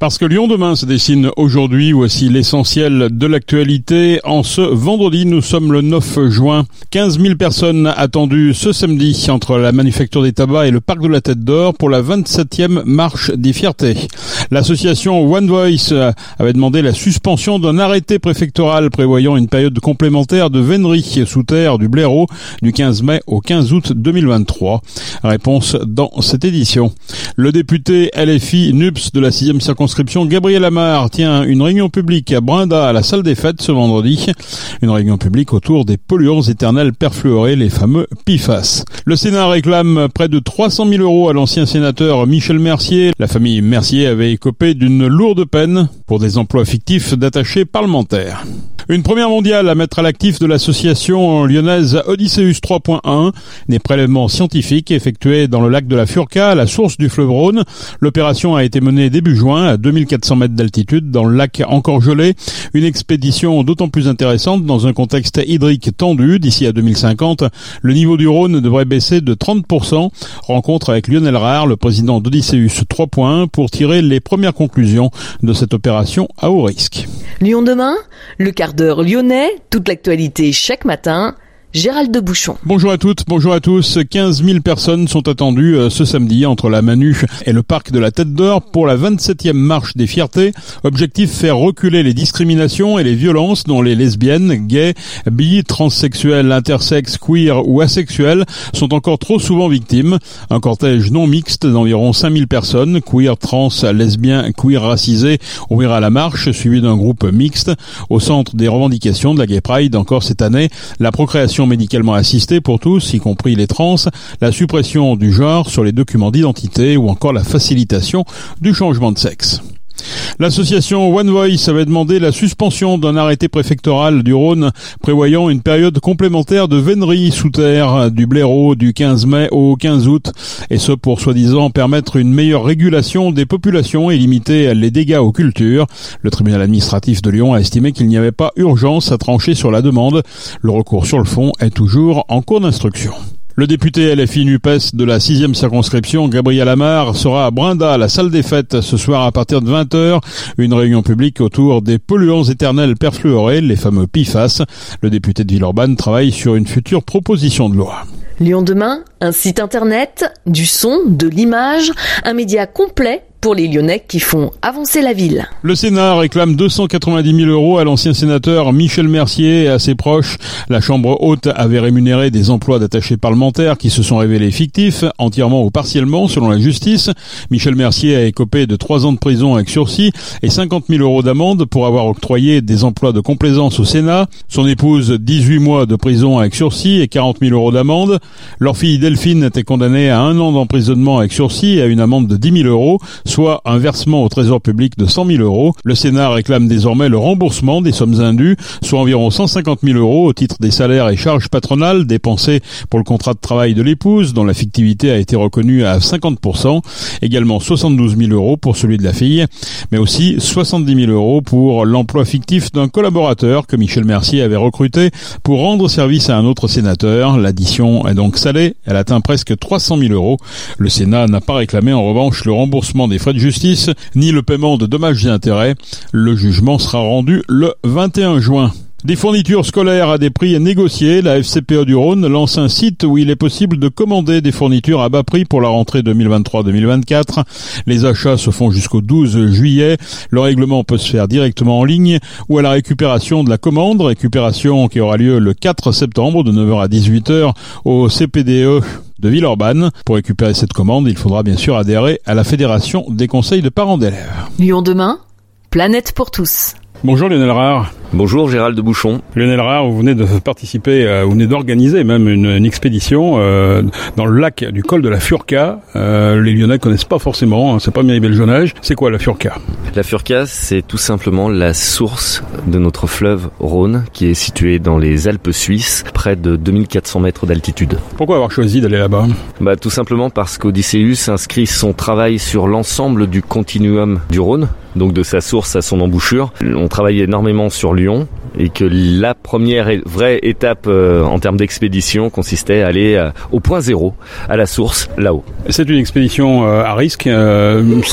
Parce que Lyon demain se dessine aujourd'hui, voici l'essentiel de l'actualité. En ce vendredi, nous sommes le 9 juin. 15 000 personnes attendues ce samedi entre la Manufacture des Tabacs et le Parc de la Tête d'Or pour la 27e marche des fiertés. L'association One Voice avait demandé la suspension d'un arrêté préfectoral prévoyant une période complémentaire de vénerie sous terre du blaireau du 15 mai au 15 août 2023. Réponse dans cette édition. Le député LFI NUPS de la 6e circonscription Gabriel Amar tient une réunion publique à Brinda à la salle des fêtes ce vendredi. Une réunion publique autour des polluants éternels perfluorés, les fameux PFAS. Le Sénat réclame près de 300 000 euros à l'ancien sénateur Michel Mercier. La famille Mercier avait écopé d'une lourde peine pour des emplois fictifs d'attachés parlementaires. Une première mondiale à mettre à l'actif de l'association lyonnaise Odysseus 3.1, des prélèvements scientifiques effectués dans le lac de la Furca, à la source du fleuve Rhône. L'opération a été menée début juin à 2400 mètres d'altitude dans le lac encore gelé. Une expédition d'autant plus intéressante dans un contexte hydrique tendu. D'ici à 2050, le niveau du Rhône devrait baisser de 30%. Rencontre avec Lionel Rare, le président d'Odysseus 3.1, pour tirer les premières conclusions de cette opération à haut risque. Lyon demain, le quart lyonnais, toute l'actualité chaque matin. Gérald de Bouchon. Bonjour à toutes, bonjour à tous. 15 000 personnes sont attendues euh, ce samedi entre la Manu et le parc de la Tête d'Or pour la 27e marche des fiertés. Objectif faire reculer les discriminations et les violences dont les lesbiennes, gays, bi, transsexuels, intersexes, queer ou asexuels sont encore trop souvent victimes. Un cortège non mixte d'environ 5000 personnes, queer, trans, lesbiens, queer racisés, ouvrira la marche suivi d'un groupe mixte au centre des revendications de la Gay Pride encore cette année. La procréation médicalement assistée pour tous, y compris les trans, la suppression du genre sur les documents d'identité ou encore la facilitation du changement de sexe. L'association One Voice avait demandé la suspension d'un arrêté préfectoral du Rhône prévoyant une période complémentaire de vénerie sous terre du blaireau du 15 mai au 15 août, et ce pour soi-disant permettre une meilleure régulation des populations et limiter les dégâts aux cultures. Le tribunal administratif de Lyon a estimé qu'il n'y avait pas urgence à trancher sur la demande. Le recours sur le fond est toujours en cours d'instruction. Le député LFI NUPES de la 6 circonscription, Gabriel Amar, sera à Brinda, à la salle des fêtes, ce soir à partir de 20h. Une réunion publique autour des polluants éternels perfluorés, les fameux PFAS. Le député de Villeurbanne travaille sur une future proposition de loi. Lyon demain, un site internet, du son, de l'image, un média complet pour les Lyonnais qui font avancer la ville. Le Sénat réclame 290 000 euros à l'ancien sénateur Michel Mercier et à ses proches. La Chambre haute avait rémunéré des emplois d'attachés parlementaires qui se sont révélés fictifs, entièrement ou partiellement selon la justice. Michel Mercier a écopé de trois ans de prison avec sursis et 50 000 euros d'amende pour avoir octroyé des emplois de complaisance au Sénat. Son épouse 18 mois de prison avec sursis et 40 000 euros d'amende. Leur fille Delphine était condamnée à un an d'emprisonnement avec sursis et à une amende de 10 000 euros soit un versement au trésor public de 100 000 euros. Le Sénat réclame désormais le remboursement des sommes indues, soit environ 150 000 euros au titre des salaires et charges patronales dépensés pour le contrat de travail de l'épouse, dont la fictivité a été reconnue à 50%, également 72 000 euros pour celui de la fille, mais aussi 70 000 euros pour l'emploi fictif d'un collaborateur que Michel Mercier avait recruté pour rendre service à un autre sénateur. L'addition est donc salée, elle atteint presque 300 000 euros. Le Sénat n'a pas réclamé en revanche le remboursement des frais de justice, ni le paiement de dommages et intérêts. Le jugement sera rendu le 21 juin. Des fournitures scolaires à des prix négociés, la FCPE du Rhône lance un site où il est possible de commander des fournitures à bas prix pour la rentrée 2023-2024. Les achats se font jusqu'au 12 juillet. Le règlement peut se faire directement en ligne ou à la récupération de la commande, récupération qui aura lieu le 4 septembre de 9h à 18h au CPDE de Villeurbanne. Pour récupérer cette commande, il faudra bien sûr adhérer à la Fédération des conseils de parents d'élèves. Lyon demain, planète pour tous. Bonjour Lionel Rare. Bonjour Gérald de Bouchon. Lionel Rare, vous venez de participer, euh, vous venez d'organiser même une, expédition euh, dans le lac du col de la Furca. Euh, les Lyonnais connaissent pas forcément, hein, c'est pas bien Jonage. C'est quoi la Furca? La Furca, c'est tout simplement la source de notre fleuve Rhône qui est situé dans les Alpes suisses, près de 2400 mètres d'altitude. Pourquoi avoir choisi d'aller là-bas? Bah tout simplement parce qu'Odysseus inscrit son travail sur l'ensemble du continuum du Rhône, donc de sa source à son embouchure. On travaille énormément sur Lyon et que la première vraie étape euh, en termes d'expédition consistait à aller euh, au point zéro, à la source, là-haut. C'est une expédition euh, à risque, c'est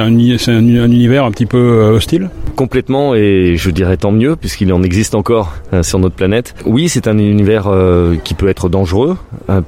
un, un, univers un petit peu hostile? Complètement, et je dirais tant mieux, puisqu'il en existe encore sur notre planète. Oui, c'est un univers qui peut être dangereux,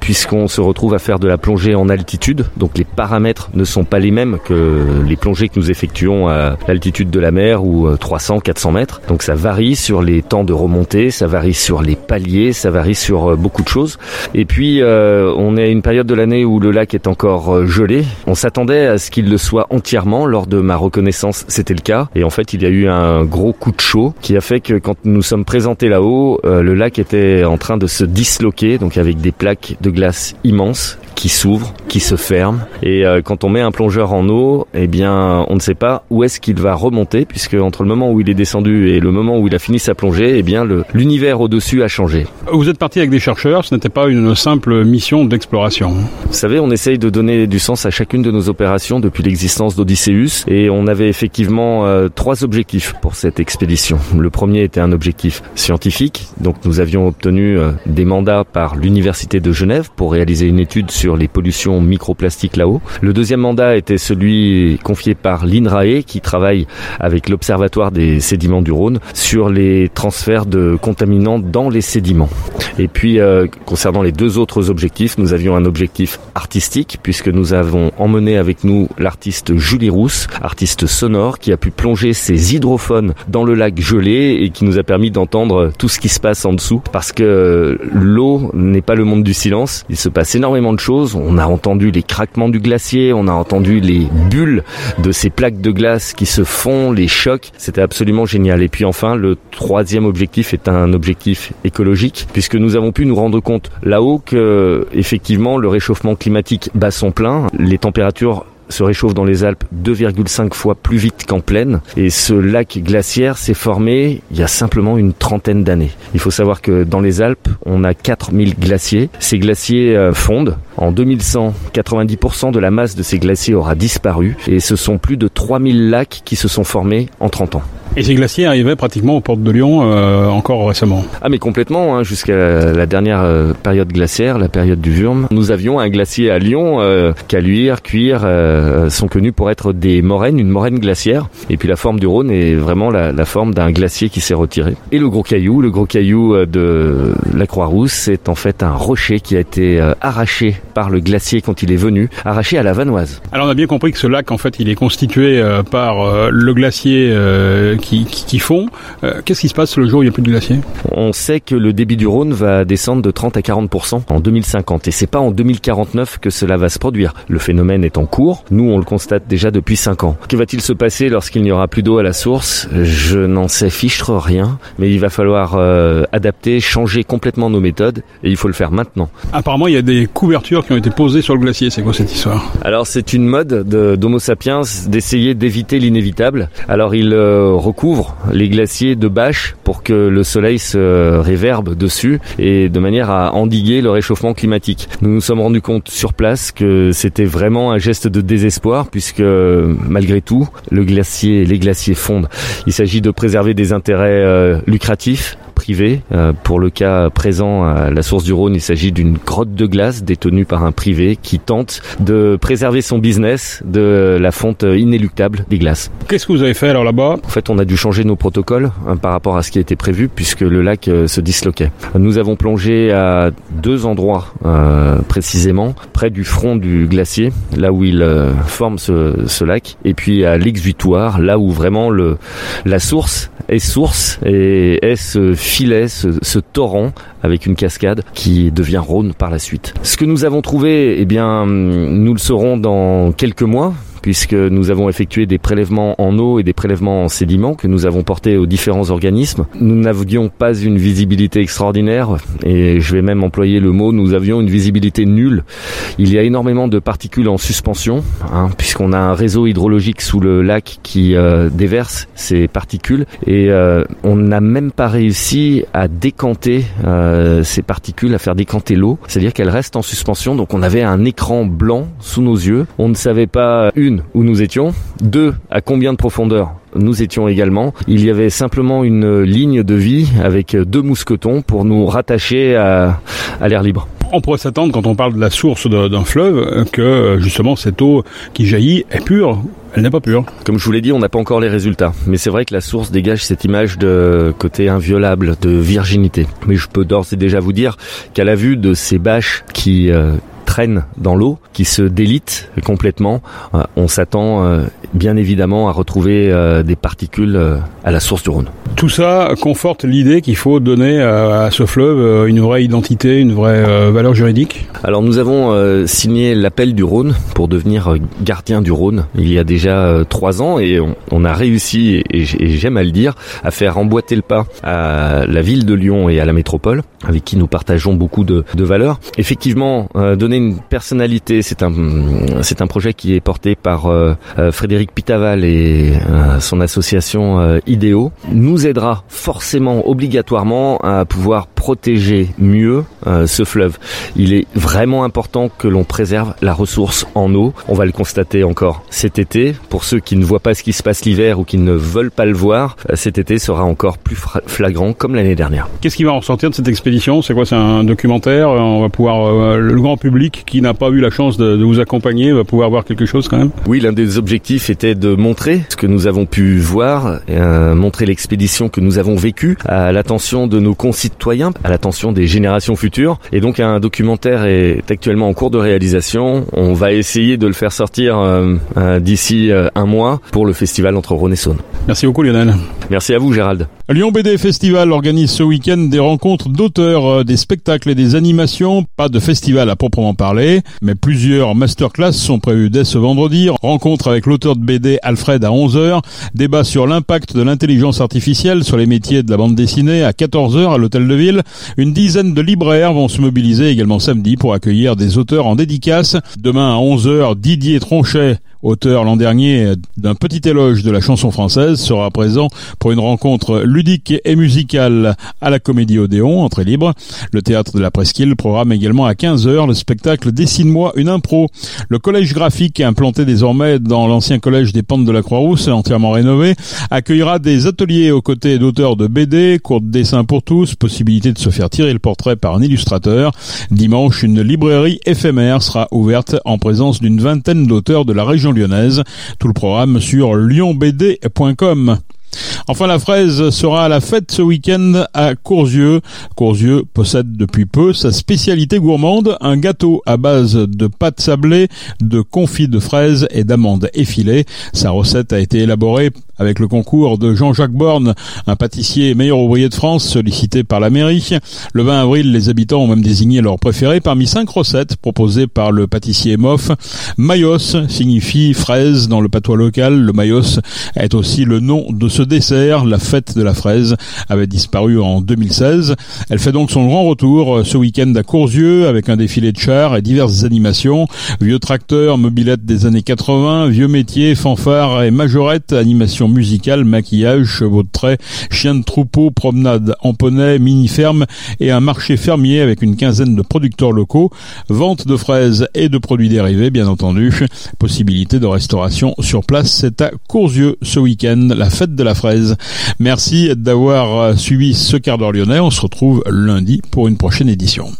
puisqu'on se retrouve à faire de la plongée en altitude, donc les paramètres ne sont pas les mêmes que les plongées que nous effectuons à l'altitude de la mer ou 300, 400 mètres. Donc ça varie sur les temps de remontée, ça varie sur les paliers, ça varie sur euh, beaucoup de choses. Et puis euh, on est à une période de l'année où le lac est encore euh, gelé. On s'attendait à ce qu'il le soit entièrement. Lors de ma reconnaissance, c'était le cas. Et en fait, il y a eu un gros coup de chaud qui a fait que quand nous sommes présentés là-haut, le lac était en train de se disloquer, donc avec des plaques de glace immenses qui s'ouvre, qui se ferme. Et euh, quand on met un plongeur en eau, eh bien, on ne sait pas où est-ce qu'il va remonter, puisque entre le moment où il est descendu et le moment où il a fini sa plongée, eh bien, l'univers au-dessus a changé. Vous êtes parti avec des chercheurs, ce n'était pas une simple mission d'exploration. Vous savez, on essaye de donner du sens à chacune de nos opérations depuis l'existence d'Odysseus, et on avait effectivement euh, trois objectifs pour cette expédition. Le premier était un objectif scientifique, donc nous avions obtenu euh, des mandats par l'Université de Genève pour réaliser une étude sur les pollutions microplastiques là-haut. Le deuxième mandat était celui confié par l'INRAE qui travaille avec l'Observatoire des sédiments du Rhône sur les transferts de contaminants dans les sédiments. Et puis euh, concernant les deux autres objectifs, nous avions un objectif artistique puisque nous avons emmené avec nous l'artiste Julie Rousse, artiste sonore qui a pu plonger ses hydrophones dans le lac gelé et qui nous a permis d'entendre tout ce qui se passe en dessous parce que l'eau n'est pas le monde du silence, il se passe énormément de on a entendu les craquements du glacier, on a entendu les bulles de ces plaques de glace qui se font, les chocs. C'était absolument génial. Et puis enfin, le troisième objectif est un objectif écologique, puisque nous avons pu nous rendre compte là-haut que effectivement le réchauffement climatique bat son plein, les températures se réchauffe dans les Alpes 2,5 fois plus vite qu'en plaine. Et ce lac glaciaire s'est formé il y a simplement une trentaine d'années. Il faut savoir que dans les Alpes, on a 4000 glaciers. Ces glaciers euh, fondent. En 2100, 90% de la masse de ces glaciers aura disparu. Et ce sont plus de 3000 lacs qui se sont formés en 30 ans. Et ces glaciers arrivaient pratiquement aux portes de Lyon euh, encore récemment. Ah mais complètement, hein, jusqu'à la dernière euh, période glaciaire, la période du Wurm. Nous avions un glacier à Lyon, euh, Caluire, Cuire, euh, sont connus pour être des moraines, une moraine glaciaire. Et puis la forme du Rhône est vraiment la, la forme d'un glacier qui s'est retiré. Et le gros caillou, le gros caillou de la Croix-Rousse, c'est en fait un rocher qui a été arraché par le glacier quand il est venu, arraché à la Vanoise. Alors on a bien compris que ce lac, en fait, il est constitué par le glacier qui, qui, font. Euh, qu'est-ce qui se passe le jour où il n'y a plus de glacier On sait que le débit du Rhône va descendre de 30 à 40% en 2050 et c'est pas en 2049 que cela va se produire. Le phénomène est en cours. Nous, on le constate déjà depuis 5 ans. Que va-t-il se passer lorsqu'il n'y aura plus d'eau à la source? Je n'en sais fichtre rien, mais il va falloir euh, adapter, changer complètement nos méthodes et il faut le faire maintenant. Apparemment, il y a des couvertures qui ont été posées sur le glacier. C'est quoi cette histoire? Alors, c'est une mode d'Homo sapiens d'essayer d'éviter l'inévitable. Alors, il euh, couvre les glaciers de bâche pour que le soleil se réverbe dessus et de manière à endiguer le réchauffement climatique. Nous nous sommes rendus compte sur place que c'était vraiment un geste de désespoir puisque malgré tout, le glacier, les glaciers fondent. Il s'agit de préserver des intérêts euh, lucratifs privé. Euh, pour le cas présent à la source du Rhône, il s'agit d'une grotte de glace détenue par un privé qui tente de préserver son business de la fonte inéluctable des glaces. Qu'est-ce que vous avez fait alors là-bas? En fait, on a dû changer nos protocoles hein, par rapport à ce qui était prévu puisque le lac euh, se disloquait. Nous avons plongé à deux endroits euh, précisément, près du front du glacier, là où il forme ce, ce, lac, et puis à l'exutoire, là où vraiment le, la source est source et est ce filet, ce, torrent avec une cascade qui devient Rhône par la suite. Ce que nous avons trouvé, eh bien, nous le saurons dans quelques mois, puisque nous avons effectué des prélèvements en eau et des prélèvements en sédiments que nous avons portés aux différents organismes. Nous n'avions pas une visibilité extraordinaire et je vais même employer le mot, nous avions une visibilité nulle. Il y a énormément de particules en suspension, hein, puisqu'on a un réseau hydrologique sous le lac qui euh, déverse ces particules et euh, on n'a même pas réussi à décanter euh, ces particules, à faire décanter l'eau, c'est-à-dire qu'elles restent en suspension. Donc on avait un écran blanc sous nos yeux. On ne savait pas une où nous étions, deux, à combien de profondeur nous étions également. Il y avait simplement une ligne de vie avec deux mousquetons pour nous rattacher à, à l'air libre. On pourrait s'attendre, quand on parle de la source d'un fleuve, que justement cette eau qui jaillit est pure. Elle n'est pas pure. Comme je vous l'ai dit, on n'a pas encore les résultats. Mais c'est vrai que la source dégage cette image de côté inviolable, de virginité. Mais je peux d'ores et déjà vous dire qu'à la vue de ces bâches qui euh, traînent dans l'eau, qui se délitent complètement, euh, on s'attend euh, bien évidemment à retrouver euh, des particules à la source du Rhône. Tout ça conforte l'idée qu'il faut donner à ce fleuve une vraie identité, une vraie valeur juridique Alors nous avons signé l'appel du Rhône pour devenir gardien du Rhône il y a déjà trois ans et on, a réussi, et j'aime à le dire, à faire emboîter le pas à la ville de Lyon et à la métropole, avec qui nous partageons beaucoup de, de valeurs. Effectivement, donner personnalité, c'est un, c'est un projet qui est porté par Frédéric Eric Pitaval et euh, son association euh, Idéo nous aidera forcément, obligatoirement, à pouvoir protéger mieux euh, ce fleuve. Il est vraiment important que l'on préserve la ressource en eau. On va le constater encore cet été. Pour ceux qui ne voient pas ce qui se passe l'hiver ou qui ne veulent pas le voir, cet été sera encore plus flagrant comme l'année dernière. Qu'est-ce qui va en ressortir de cette expédition? C'est quoi? C'est un documentaire? On va pouvoir, le grand public qui n'a pas eu la chance de, de vous accompagner va pouvoir voir quelque chose quand même? Oui, l'un des objectifs était de montrer ce que nous avons pu voir, euh, montrer l'expédition que nous avons vécue à l'attention de nos concitoyens, à l'attention des générations futures. Et donc un documentaire est actuellement en cours de réalisation. On va essayer de le faire sortir euh, euh, d'ici un mois pour le festival entre Rhône et Saône. Merci beaucoup Lionel. Merci à vous Gérald. Lyon BD Festival organise ce week-end des rencontres d'auteurs, des spectacles et des animations. Pas de festival à proprement parler, mais plusieurs masterclass sont prévus dès ce vendredi. Rencontre avec l'auteur de BD Alfred à 11h, débat sur l'impact de l'intelligence artificielle sur les métiers de la bande dessinée à 14h à l'hôtel de ville. Une dizaine de libraires vont se mobiliser également samedi pour accueillir des auteurs en dédicace. Demain à 11h, Didier Tronchet auteur l'an dernier d'un petit éloge de la chanson française, sera présent pour une rencontre ludique et musicale à la Comédie Odéon, entrée libre. Le théâtre de la Presqu'île programme également à 15h le spectacle Dessine-moi une impro. Le collège graphique, implanté désormais dans l'ancien collège des Pentes de la Croix-Rousse, entièrement rénové, accueillera des ateliers aux côtés d'auteurs de BD, cours de dessin pour tous, possibilité de se faire tirer le portrait par un illustrateur. Dimanche, une librairie éphémère sera ouverte en présence d'une vingtaine d'auteurs de la région lyonnaise. Tout le programme sur lyonbd.com. Enfin, la fraise sera à la fête ce week-end à Courzieux. Courzieux possède depuis peu sa spécialité gourmande, un gâteau à base de pâte sablée, de confit de fraises et d'amandes effilées. Sa recette a été élaborée avec le concours de Jean-Jacques Borne, un pâtissier meilleur ouvrier de France sollicité par la mairie. Le 20 avril, les habitants ont même désigné leur préféré parmi cinq recettes proposées par le pâtissier Moff. Mayos signifie fraise dans le patois local. Le Mayos est aussi le nom de ce dessert. La fête de la fraise avait disparu en 2016. Elle fait donc son grand retour ce week-end à Courzieux avec un défilé de chars et diverses animations. Vieux tracteurs, mobilettes des années 80, vieux métiers, fanfares et majorettes, animations musicale, maquillage, chevaux de trait, chiens de troupeau, promenade en poney, mini-ferme et un marché fermier avec une quinzaine de producteurs locaux, vente de fraises et de produits dérivés bien entendu, possibilité de restauration sur place, c'est à Courzieux ce week-end, la fête de Merci d'avoir suivi ce quart d'heure lyonnais, on se retrouve lundi pour une prochaine édition.